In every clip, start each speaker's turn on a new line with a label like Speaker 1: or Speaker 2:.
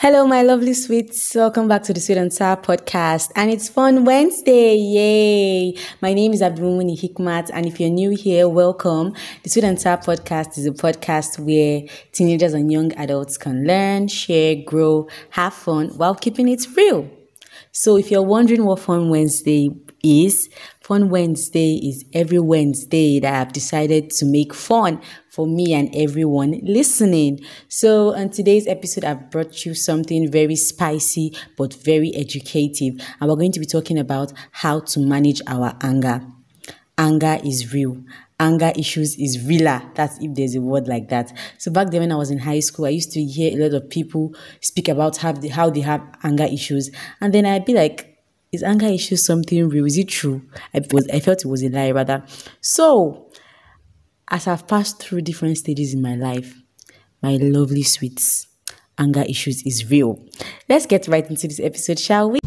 Speaker 1: Hello, my lovely sweets. Welcome back to the Sweet and Sour podcast. And it's Fun Wednesday. Yay. My name is Abdulmumuni Hikmat. And if you're new here, welcome. The Sweet and Sour podcast is a podcast where teenagers and young adults can learn, share, grow, have fun while keeping it real. So if you're wondering what Fun Wednesday is, Fun Wednesday is every Wednesday that I've decided to make fun for me and everyone listening. So, on today's episode, I've brought you something very spicy but very educative, and we're going to be talking about how to manage our anger. Anger is real. Anger issues is realer. That's if there's a word like that. So back then when I was in high school, I used to hear a lot of people speak about how they, how they have anger issues. And then I'd be like, is anger issues something real? Is it true? I was I felt it was a lie rather. So as I've passed through different stages in my life, my lovely sweets, anger issues is real. Let's get right into this episode, shall we?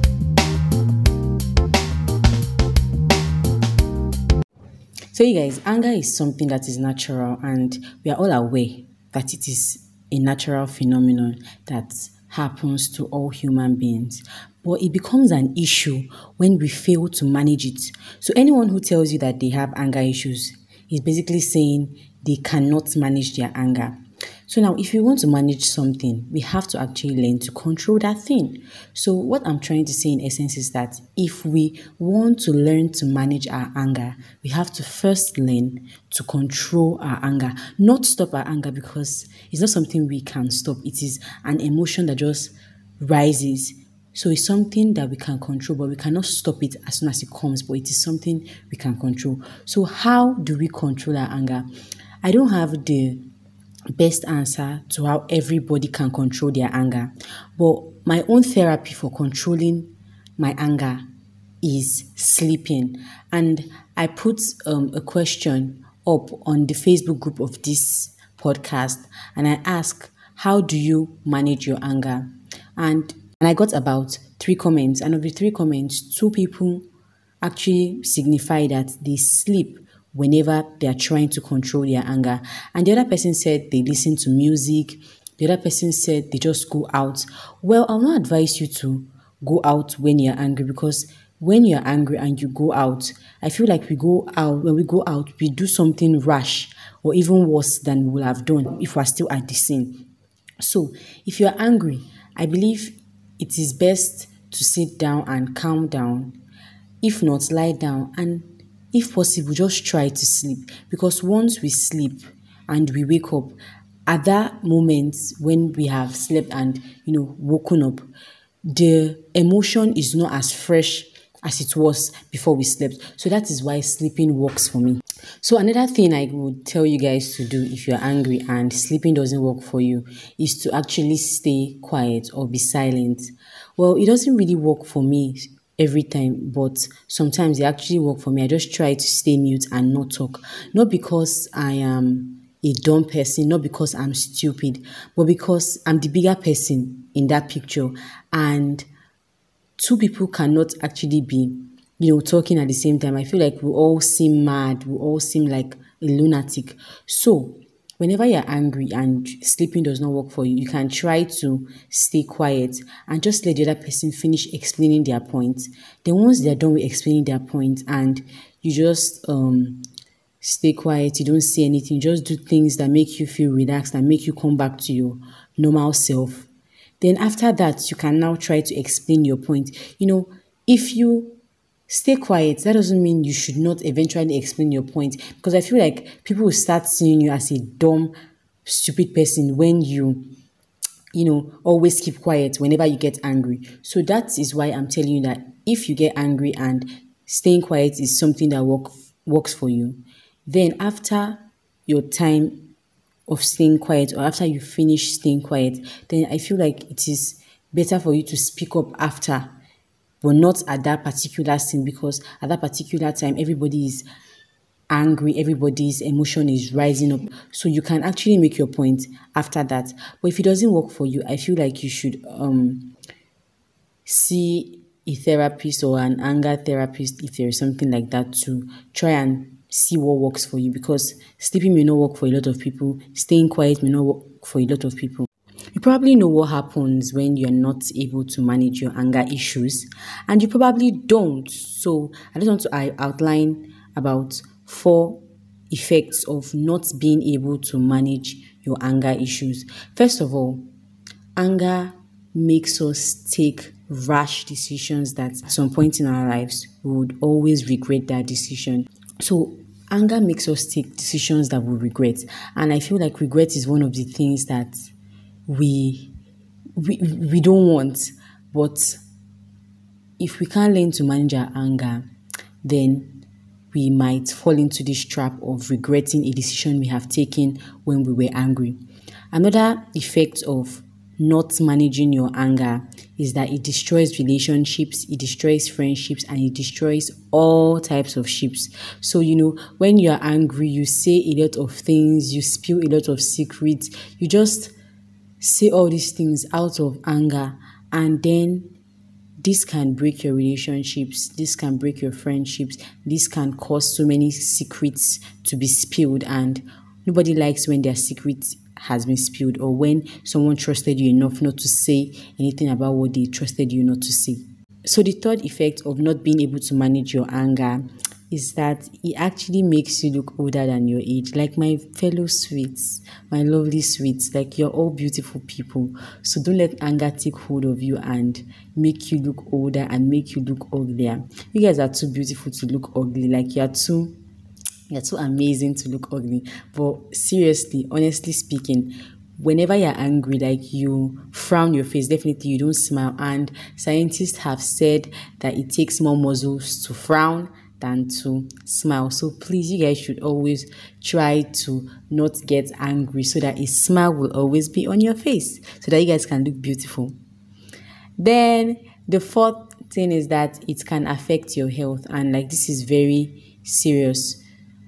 Speaker 1: So, you guys, anger is something that is natural, and we are all aware that it is a natural phenomenon that happens to all human beings. But it becomes an issue when we fail to manage it. So, anyone who tells you that they have anger issues is basically saying they cannot manage their anger. So now, if you want to manage something, we have to actually learn to control that thing. So what I'm trying to say in essence is that if we want to learn to manage our anger, we have to first learn to control our anger, not stop our anger because it's not something we can stop. It is an emotion that just rises. So it's something that we can control, but we cannot stop it as soon as it comes, but it is something we can control. So how do we control our anger? I don't have the best answer to how everybody can control their anger. But my own therapy for controlling my anger is sleeping. And I put um, a question up on the Facebook group of this podcast and I ask, How do you manage your anger? And, and I got about three comments. And of the three comments, two people actually signify that they sleep whenever they are trying to control their anger. And the other person said they listen to music. The other person said they just go out. Well, I'll not advise you to go out when you're angry because when you're angry and you go out, I feel like we go out, when we go out, we do something rash or even worse than we would have done if we're still at the scene. So, if you're angry, I believe it is best to sit down and calm down. If not, lie down and if possible, just try to sleep because once we sleep and we wake up, at that moment when we have slept and you know woken up, the emotion is not as fresh as it was before we slept. So that is why sleeping works for me. So another thing I would tell you guys to do if you're angry and sleeping doesn't work for you is to actually stay quiet or be silent. Well, it doesn't really work for me every time, but sometimes it actually work for me. I just try to stay mute and not talk. Not because I am a dumb person, not because I'm stupid, but because I'm the bigger person in that picture. And two people cannot actually be, you know, talking at the same time. I feel like we all seem mad, we all seem like a lunatic. So whenever you're angry and sleeping does not work for you, you can try to stay quiet and just let the other person finish explaining their point. Then once they're done with explaining their point and you just um stay quiet, you don't say anything, just do things that make you feel relaxed and make you come back to your normal self. Then after that, you can now try to explain your point. You know, if you stay quiet. That doesn't mean you should not eventually explain your point because I feel like people will start seeing you as a dumb, stupid person when you you know, always keep quiet whenever you get angry. So that is why I'm telling you that if you get angry and staying quiet is something that work, works for you, then after your time of staying quiet or after you finish staying quiet, then I feel like it is better for you to speak up after but not at that particular scene because at that particular time everybody is angry everybody's emotion is rising up. So you can actually make your point after that. But if it doesn't work for you i feel like you should um see a therapist or an anger therapist if there is something like that to try and see what works for you because sleeping may not work for a lot of people staying quiet may not work for a lot of people You probably know what happens when you're not able to manage your anger issues, and you probably don't. So, I just want to outline about four effects of not being able to manage your anger issues. First of all, anger makes us take rash decisions that at some point in our lives we would always regret that decision. So anger makes us take decisions that we regret. And I feel like regret is one of the things that we we, we don't want. But if we can't learn to manage our anger, then we might fall into this trap of regretting a decision we have taken when we were angry. Another effect of not managing your anger is that it destroys relationships, it destroys friendships, and it destroys all types of ships. So, you know, when you are angry, you say a lot of things, you spill a lot of secrets, you just say all these things out of anger, and then this can break your relationships, this can break your friendships, this can cause so many secrets to be spilled, and nobody likes when their secret has been spilled or when someone trusted you enough not to say anything about what they trusted you not to say. So, the third effect of not being able to manage your anger is that it actually makes you look older than your age. Like my fellow sweets, my lovely sweets, like you're all beautiful people. So don't let anger take hold of you and make you look older and make you look uglier. You guys are too beautiful to look ugly. Like you're too you're too amazing to look ugly. But seriously, honestly speaking, whenever you're angry, like you frown your face, definitely you don't smile. And scientists have said that it takes more muscles to frown than to smile. So please, you guys should always try to not get angry so that a smile will always be on your face so that you guys can look beautiful. Then the fourth thing is that it can affect your health, and like this is very serious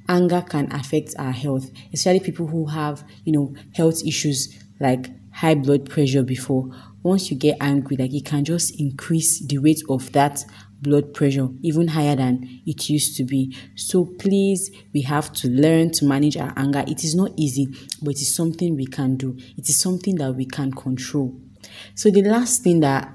Speaker 1: anger can affect our health, especially people who have, you know, health issues like high blood pressure before. Once you get angry, like it can just increase the rate of that blood pressure even higher than it used to be. So please, we have to learn to manage our anger. It is not easy, but it is something we can do. It is something that we can control. So the last thing that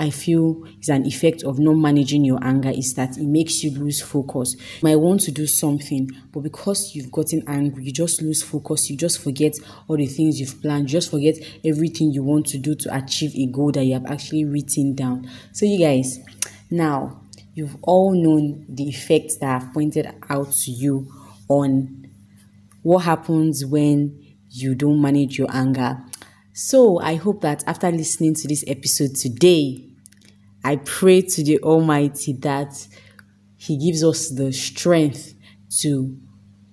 Speaker 1: I feel is an effect of not managing your anger is that it makes you lose focus. You might want to do something, but because you've gotten angry, you just lose focus. You just forget all the things you've planned. You just forget everything you want to do to achieve a goal that you have actually written down. So, you guys, now you've all known the effects that I've pointed out to you on what happens when you don't manage your anger. So, I hope that after listening to this episode today, I pray to the Almighty that He gives us the strength to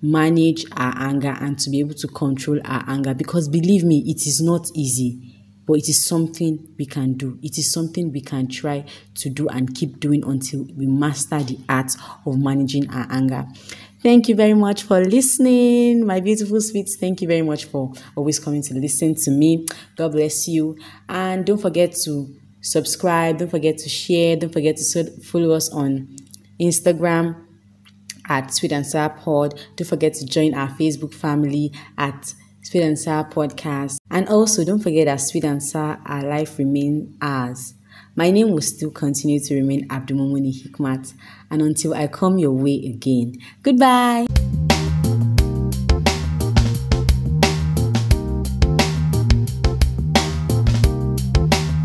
Speaker 1: manage our anger and to be able to control our anger. Because believe me, it is not easy, but it is something we can do. It is something we can try to do and keep doing until we master the art of managing our anger. Thank you very much for listening, my beautiful sweets. Thank you very much for always coming to listen to me. God bless you. And don't forget to subscribe. Don't forget to share. Don't forget to follow us on Instagram at Sweet and Sour Pod. Don't forget to join our Facebook family at Sweet and Sour Podcast. And also, don't forget that Sweet and Sour, our life remain ours. My name will still continue to remain Abdulmumuni Hikmat. And until I come your way again, goodbye.